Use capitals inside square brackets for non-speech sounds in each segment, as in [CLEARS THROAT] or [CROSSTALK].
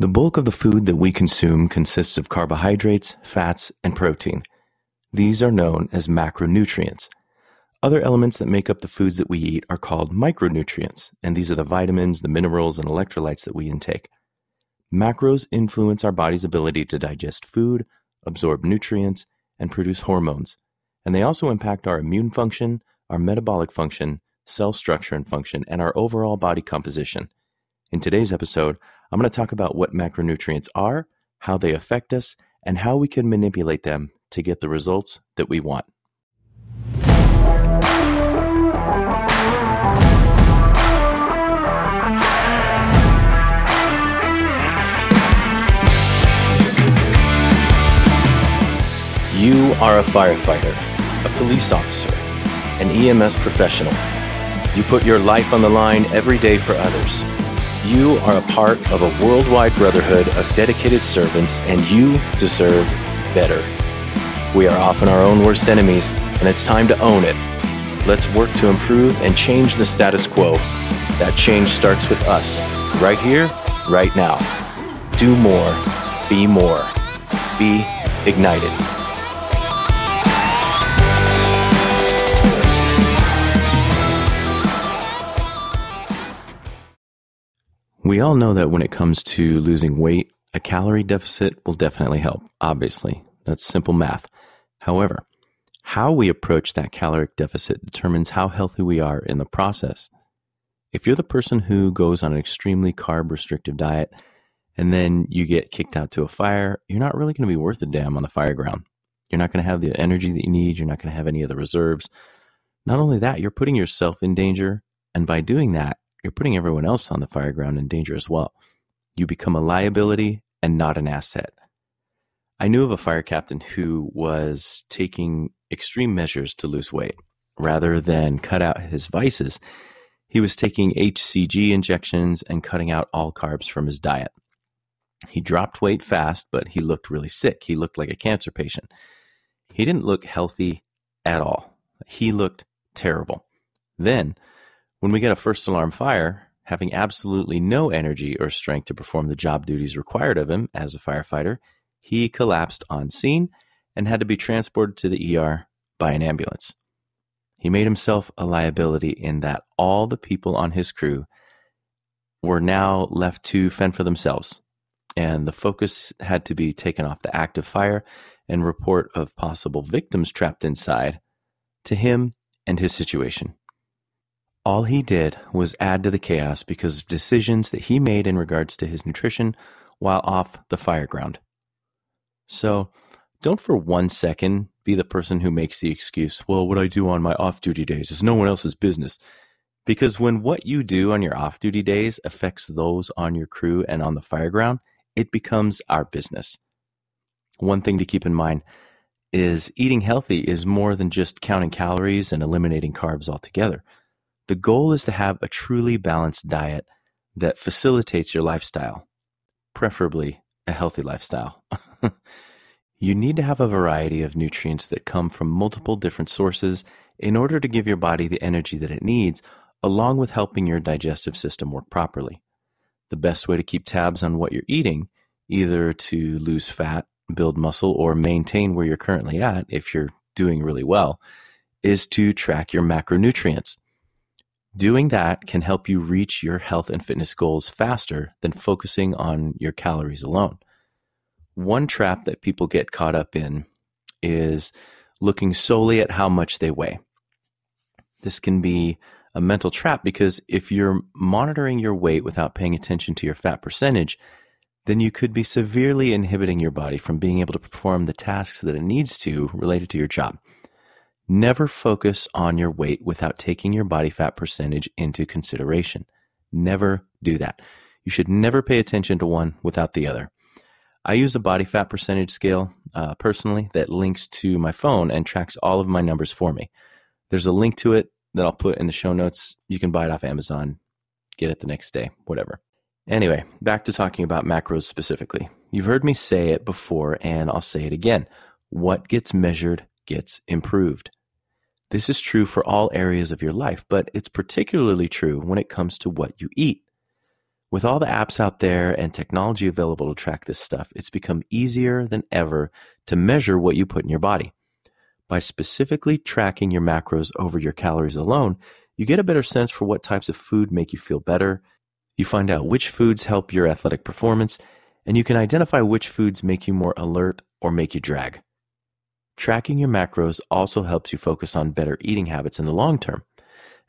The bulk of the food that we consume consists of carbohydrates, fats, and protein. These are known as macronutrients. Other elements that make up the foods that we eat are called micronutrients, and these are the vitamins, the minerals, and electrolytes that we intake. Macros influence our body's ability to digest food, absorb nutrients, and produce hormones, and they also impact our immune function, our metabolic function, cell structure and function, and our overall body composition. In today's episode, I'm going to talk about what macronutrients are, how they affect us, and how we can manipulate them to get the results that we want. You are a firefighter, a police officer, an EMS professional. You put your life on the line every day for others. You are a part of a worldwide brotherhood of dedicated servants, and you deserve better. We are often our own worst enemies, and it's time to own it. Let's work to improve and change the status quo. That change starts with us, right here, right now. Do more, be more, be ignited. We all know that when it comes to losing weight, a calorie deficit will definitely help. Obviously, that's simple math. However, how we approach that caloric deficit determines how healthy we are in the process. If you're the person who goes on an extremely carb restrictive diet and then you get kicked out to a fire, you're not really going to be worth a damn on the fire ground. You're not going to have the energy that you need. You're not going to have any of the reserves. Not only that, you're putting yourself in danger. And by doing that, you're putting everyone else on the fire ground in danger as well. You become a liability and not an asset. I knew of a fire captain who was taking extreme measures to lose weight. Rather than cut out his vices, he was taking HCG injections and cutting out all carbs from his diet. He dropped weight fast, but he looked really sick. He looked like a cancer patient. He didn't look healthy at all. He looked terrible. Then, when we get a first alarm fire, having absolutely no energy or strength to perform the job duties required of him as a firefighter, he collapsed on scene and had to be transported to the ER by an ambulance. He made himself a liability in that all the people on his crew were now left to fend for themselves, and the focus had to be taken off the active fire and report of possible victims trapped inside to him and his situation. All he did was add to the chaos because of decisions that he made in regards to his nutrition while off the fire ground. So, don't for one second be the person who makes the excuse, well, what I do on my off duty days is no one else's business. Because when what you do on your off duty days affects those on your crew and on the fire ground, it becomes our business. One thing to keep in mind is eating healthy is more than just counting calories and eliminating carbs altogether. The goal is to have a truly balanced diet that facilitates your lifestyle, preferably a healthy lifestyle. [LAUGHS] you need to have a variety of nutrients that come from multiple different sources in order to give your body the energy that it needs, along with helping your digestive system work properly. The best way to keep tabs on what you're eating, either to lose fat, build muscle, or maintain where you're currently at if you're doing really well, is to track your macronutrients. Doing that can help you reach your health and fitness goals faster than focusing on your calories alone. One trap that people get caught up in is looking solely at how much they weigh. This can be a mental trap because if you're monitoring your weight without paying attention to your fat percentage, then you could be severely inhibiting your body from being able to perform the tasks that it needs to related to your job. Never focus on your weight without taking your body fat percentage into consideration. Never do that. You should never pay attention to one without the other. I use a body fat percentage scale uh, personally that links to my phone and tracks all of my numbers for me. There's a link to it that I'll put in the show notes. You can buy it off Amazon, get it the next day, whatever. Anyway, back to talking about macros specifically. You've heard me say it before, and I'll say it again. What gets measured gets improved. This is true for all areas of your life, but it's particularly true when it comes to what you eat. With all the apps out there and technology available to track this stuff, it's become easier than ever to measure what you put in your body. By specifically tracking your macros over your calories alone, you get a better sense for what types of food make you feel better. You find out which foods help your athletic performance, and you can identify which foods make you more alert or make you drag. Tracking your macros also helps you focus on better eating habits in the long term,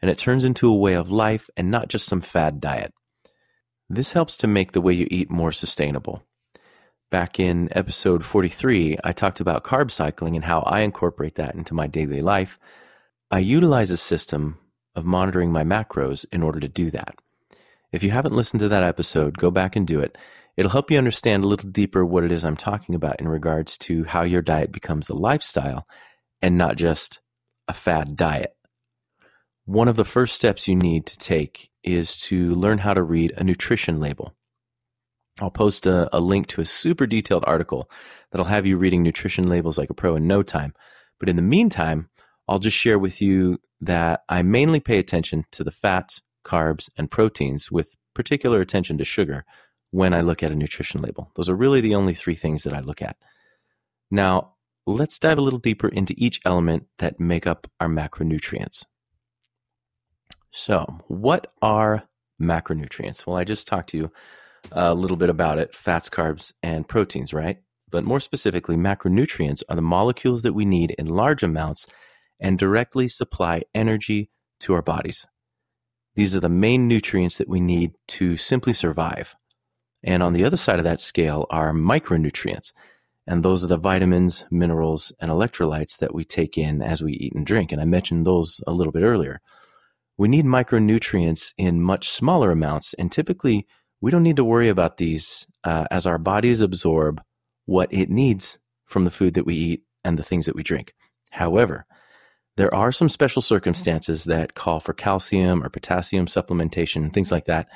and it turns into a way of life and not just some fad diet. This helps to make the way you eat more sustainable. Back in episode 43, I talked about carb cycling and how I incorporate that into my daily life. I utilize a system of monitoring my macros in order to do that. If you haven't listened to that episode, go back and do it. It'll help you understand a little deeper what it is I'm talking about in regards to how your diet becomes a lifestyle and not just a fad diet. One of the first steps you need to take is to learn how to read a nutrition label. I'll post a, a, link to a super detailed article that'll have you reading nutrition labels like a pro in no time. But in the meantime, I'll just share with you that I mainly pay attention to the fats, carbs, and proteins with particular attention to sugar when I look at a nutrition label. Those are really the only three things that I look at. Now, let's dive a little deeper into each element that make up our macronutrients. So, what are macronutrients? Well, I just talked to you a little bit about it fats, carbs, and proteins, right? But more specifically, macronutrients are the molecules that we need in large amounts and directly supply energy to our bodies. These are the main nutrients that we need to simply survive. And on the other side of that scale are micronutrients. And those are the vitamins, minerals, and electrolytes that we take in as we eat and drink. And I mentioned those a little bit earlier we need micronutrients in much smaller amounts. And typically, we don't need to worry about these uh, as our bodies absorb what it needs from the food that we eat and the things that we drink. However, there are some special circumstances that call for calcium or potassium supplementation, things like that.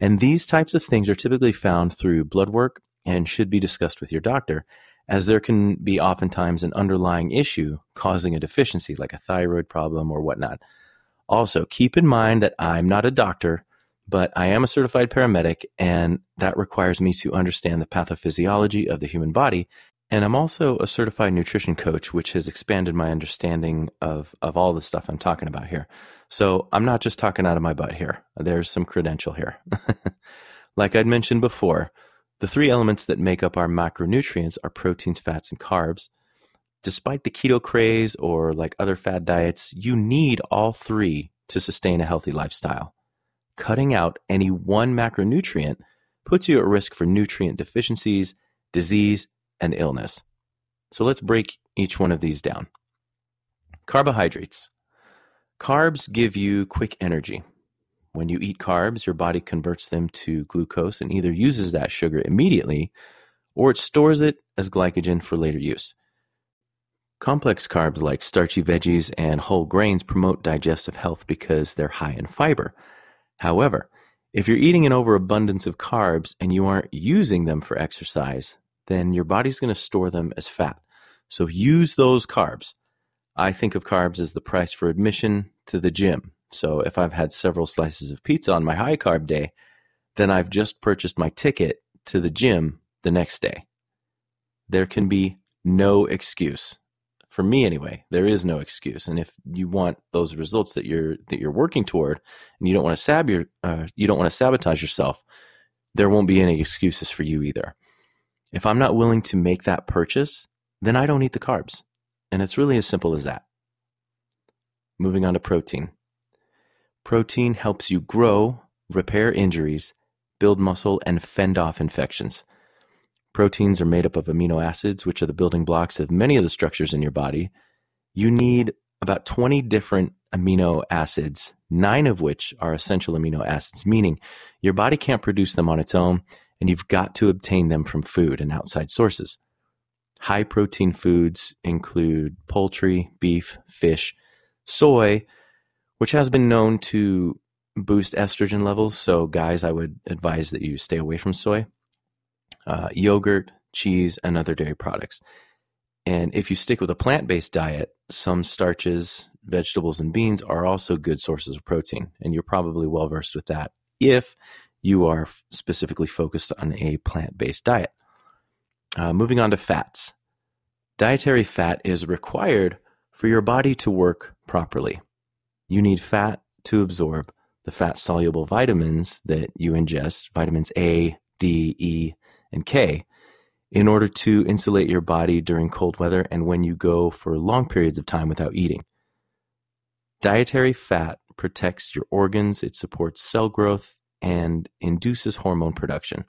And these types of things are typically found through blood work and should be discussed with your doctor, as there can be oftentimes an underlying issue causing a deficiency, like a thyroid problem or whatnot. Also, keep in mind that I'm not a doctor, but I am a certified paramedic, and that requires me to understand the pathophysiology of the human body. And I'm also a certified nutrition coach, which has expanded my understanding of, of all the stuff I'm talking about here. So I'm not just talking out of my butt here. There's some credential here. [LAUGHS] like I'd mentioned before, the three elements that make up our macronutrients are proteins, fats, and carbs despite the keto craze or like other fad diets, you need all three to sustain a healthy lifestyle. Cutting out any one macronutrient puts you at risk for nutrient deficiencies, disease, and illness. So let's break each one of these down. Carbohydrates. Carbs give you quick energy. When you eat carbs, your body converts them to glucose and either uses that sugar immediately or it stores it as glycogen for later use. Complex carbs like starchy veggies and whole grains promote digestive health because they're high in fiber. However, if you're eating an overabundance of carbs and you aren't using them for exercise, then your body's going to store them as fat. So use those carbs. I think of carbs as the price for admission to the gym. So if I've had several slices of pizza on my high carb day, then I've just purchased my ticket to the gym the next day. There can be no excuse for me anyway there is no excuse and if you want those results that you're that you're working toward and you don't want to sab your uh, you don't want to sabotage yourself there won't be any excuses for you either if i'm not willing to make that purchase then i don't eat the carbs. And it's really as simple as that. Moving on to protein. Protein helps you grow repair injuries build muscle and fend off infections. Proteins are made up of amino acids, which are the building blocks of many of the structures in your body. You need about 20 different amino acids, nine of which are essential amino acids, meaning your body can't produce them on its own, and you've got to obtain them from food and outside sources. High protein foods include poultry, beef, fish, soy, which has been known to boost estrogen levels. So, guys, I would advise that you stay away from soy uh, yogurt, cheese, and other dairy products. And if you stick with a plant based diet, some starches, vegetables, and beans are also good sources of protein. And you're probably well versed with that if you are specifically focused on a plant based diet. Uh, moving on to fats. Dietary fat is required for your body to work properly. You need fat to absorb the fat soluble vitamins that you ingest, vitamins A, D, E, and K, in order to insulate your body during cold weather and when you go for long periods of time without eating. Dietary fat protects your organs, it supports cell growth, and induces hormone production.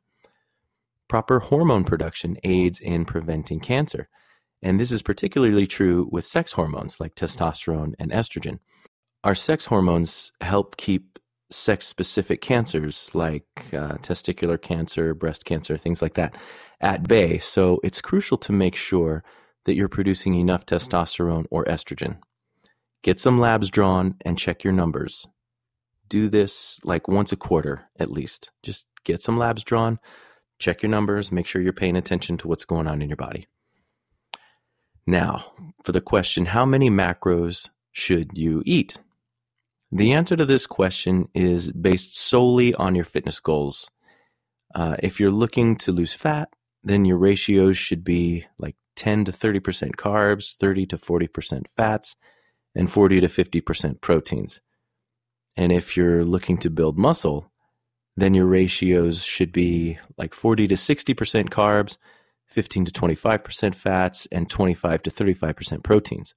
Proper hormone production aids in preventing cancer. And this is particularly true with sex hormones like testosterone and estrogen. Our sex hormones help keep sex specific cancers like uh, testicular cancer, breast cancer, things like that at bay. So it's crucial to make sure that you're producing enough testosterone or estrogen. Get some labs drawn and check your numbers. Do this like once a quarter at least. Just get some labs drawn, check your numbers, make sure you're paying attention to what's going on in your body. Now, for the question how many macros should you eat? The answer to this question is based solely on your fitness goals. Uh, if you're looking to lose fat, then your ratios should be like 10 to 30% carbs, 30 to 40% fats, and 40 to 50% proteins. And if you're looking to build muscle, then your ratios should be like 40 to 60% carbs, 15 to 25% fats, and 25 to 35% proteins.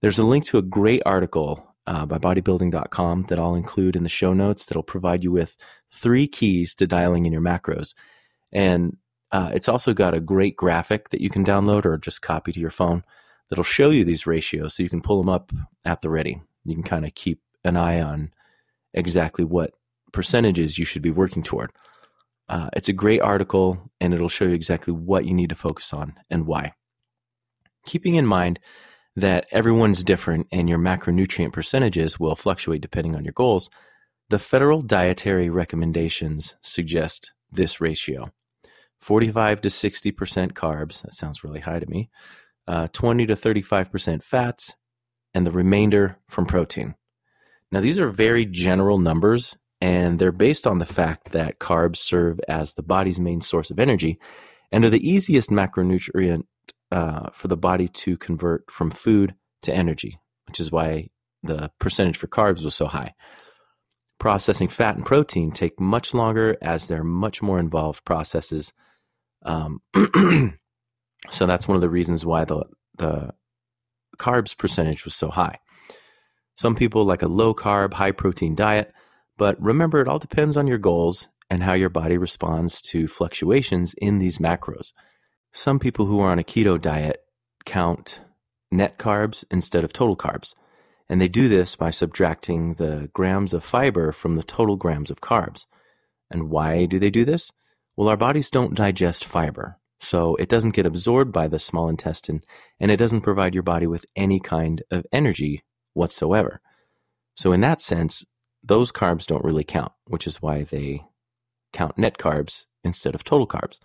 There's a link to a great article uh, by bodybuilding.com that I'll include in the show notes that'll provide you with three keys to dialing in your macros. And uh, it's also got a great graphic that you can download or just copy to your phone that'll show you these ratios so you can pull them up at the ready. You can kind of keep an eye on exactly what percentages you should be working toward. Uh, it's a great article and it'll show you exactly what you need to focus on and why. Keeping in mind that everyone's different and your macronutrient percentages will fluctuate depending on your goals, the federal dietary recommendations suggest this ratio 45 to 60% carbs, that sounds really high to me, uh, 20 to 35% fats, and the remainder from protein. Now, these are very general numbers, and they're based on the fact that carbs serve as the body's main source of energy and are the easiest macronutrient uh, for the body to convert from food to energy, which is why the percentage for carbs was so high. Processing fat and protein take much longer as they're much more involved processes. Um, [CLEARS THROAT] so that's one of the reasons why the the carbs percentage was so high. Some people like a low carb, high protein diet, but remember it all depends on your goals and how your body responds to fluctuations in these macros. Some people who are on a keto diet count net carbs instead of total carbs. And they do this by subtracting the grams of fiber from the total grams of carbs. And why do they do this? Well, our bodies don't digest fiber, so it doesn't get absorbed by the small intestine and it doesn't provide your body with any kind of energy whatsoever. So, in that sense, those carbs don't really count, which is why they count net carbs instead of total carbs.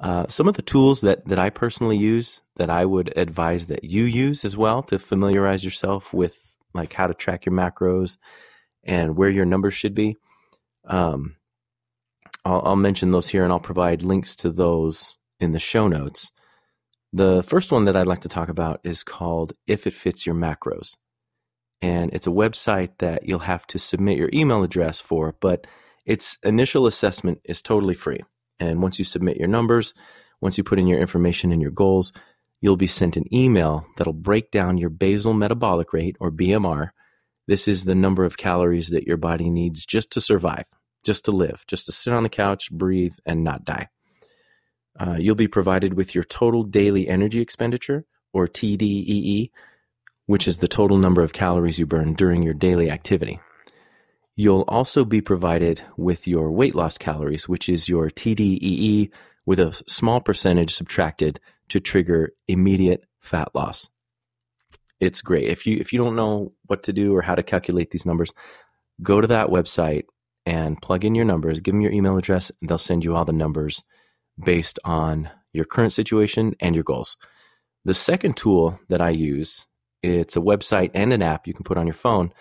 Uh, some of the tools that, that I personally use that I would advise that you use as well to familiarize yourself with like how to track your macros and where your numbers should be. Um, I'll, I'll mention those here and I'll provide links to those in the show notes. The first one that I'd like to talk about is called If It Fits Your Macros. And it's a website that you'll have to submit your email address for, but its initial assessment is totally free. And once you submit your numbers, once you put in your information and your goals, you'll be sent an email that'll break down your basal metabolic rate or BMR. This is the number of calories that your body needs just to survive, just to live, just to sit on the couch, breathe, and not die. Uh, you'll be provided with your total daily energy expenditure or TDEE, which is the total number of calories you burn during your daily activity. You'll also be provided with your weight loss calories, which is your TDEE with a small percentage subtracted to trigger immediate fat loss. It's great. If you if you don't know what to do or how to calculate these numbers, go to that website and plug in your numbers, give them your email address, and they'll send you all the numbers based on your current situation and your goals. The second tool that I use, it's a website and an app you can put on your phone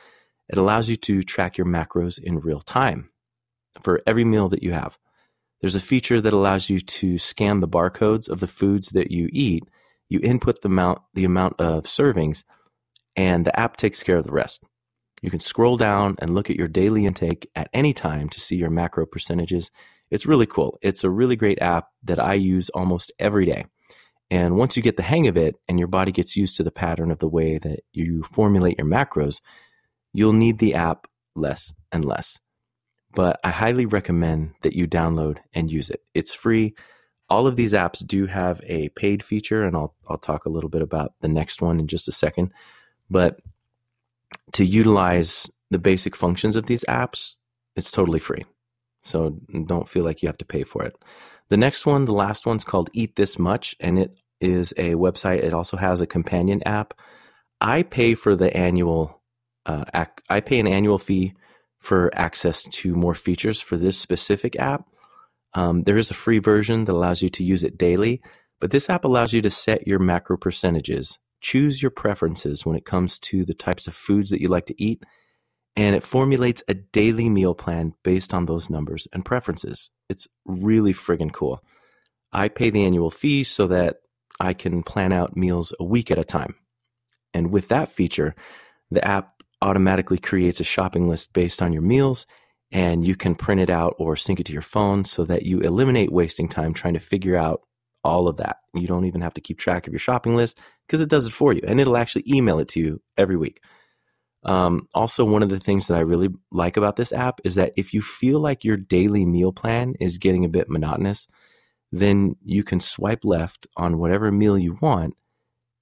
it allows you to track your macros in real time. for every meal that you have. There's a feature that allows you to scan the barcodes of the foods that you eat. You input the amount, the amount of servings, and the app takes care of the rest. You can scroll down and look at your daily intake at any time to see your macro percentages. It's really cool. It's a really great app that I use almost every day. And once you get the hang of it and your body gets used to the pattern of the way that you formulate your macros, you'll need the app less and less. But I highly recommend that you download and use it. It's free. All of these apps do have a paid feature, and I'll, I'll talk a little bit about the next one in just a second. But to utilize the basic functions of these apps, it's totally free. So don't feel like you have to pay for it. The next one, the last one's called Eat This Much, and it is a website. It also has a companion app. I pay for the annual. Uh, ac- I pay an annual fee for access to more features for this specific app. Um, there is a free version that allows you to use it daily, but this app allows you to set your macro percentages, choose your preferences when it comes to the types of foods that you like to eat, and it formulates a daily meal plan based on those numbers and preferences. It's really friggin' cool. I pay the annual fee so that I can plan out meals a week at a time. And with that feature, the app automatically creates a shopping list based on your meals and you can print it out or sync it to your phone so that you eliminate wasting time trying to figure out all of that. You don't even have to keep track of your shopping list because it does it for you and it'll actually email it to you every week. Um, also, one of the things that I really like about this app is that if you feel like your daily meal plan is getting a bit monotonous, then you can swipe left on whatever meal you want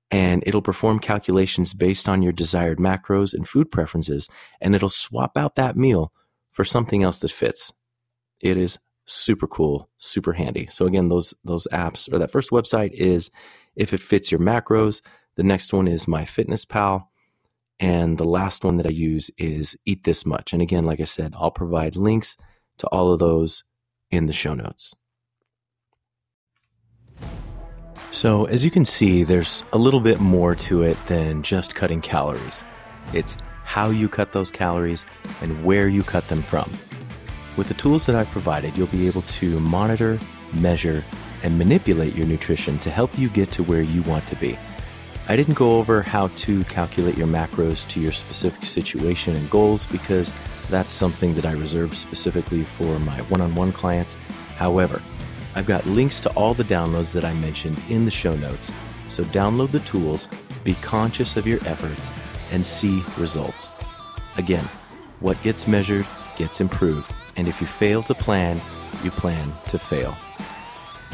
and it'll perform calculations based on your desired macros and food preferences and it'll swap out that meal for something else that fits. It is super cool, super handy. So again, those those apps or that first website is if it fits your macros. The next one is MyFitnessPal and the last one that I use is Eat This Much. And again, like I said, I'll provide links to all of those in the show notes. So, as you can see, there's a little bit more to it than just cutting calories. It's how you cut those calories and where you cut them from. With the tools that I've provided, you'll be able to monitor, measure, and manipulate your nutrition to help you get to where you want to be. I didn't go over how to calculate your macros to your specific situation and goals because that's something that I reserve specifically for my one on one clients. However, I've got links to all the downloads that I mentioned in the show notes. So download the tools, be conscious of your efforts, and see results. Again, what gets measured gets improved. And if you fail to plan, you plan to fail.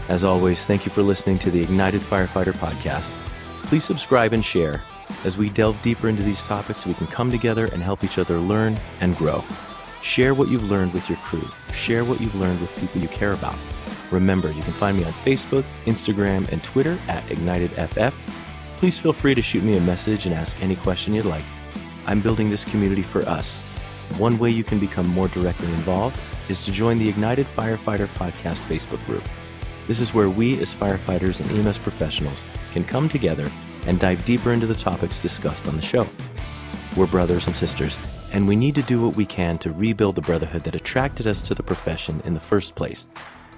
As always, thank you for listening to the Ignited Firefighter podcast. Please subscribe and share. As we delve deeper into these topics, we can come together and help each other learn and grow. Share what you've learned with your crew. Share what you've learned with people you care about. Remember, you can find me on Facebook, Instagram, and Twitter at IgnitedFF. Please feel free to shoot me a message and ask any question you'd like. I'm building this community for us. One way you can become more directly involved is to join the Ignited Firefighter Podcast Facebook group. This is where we, as firefighters and EMS professionals, can come together and dive deeper into the topics discussed on the show. We're brothers and sisters, and we need to do what we can to rebuild the brotherhood that attracted us to the profession in the first place.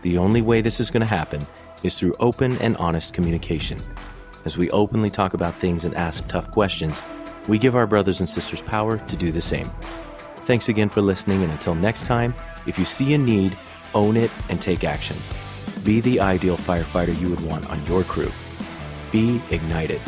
The only way this is going to happen is through open and honest communication. As we openly talk about things and ask tough questions, we give our brothers and sisters power to do the same. Thanks again for listening, and until next time, if you see a need, own it and take action. Be the ideal firefighter you would want on your crew. Be ignited.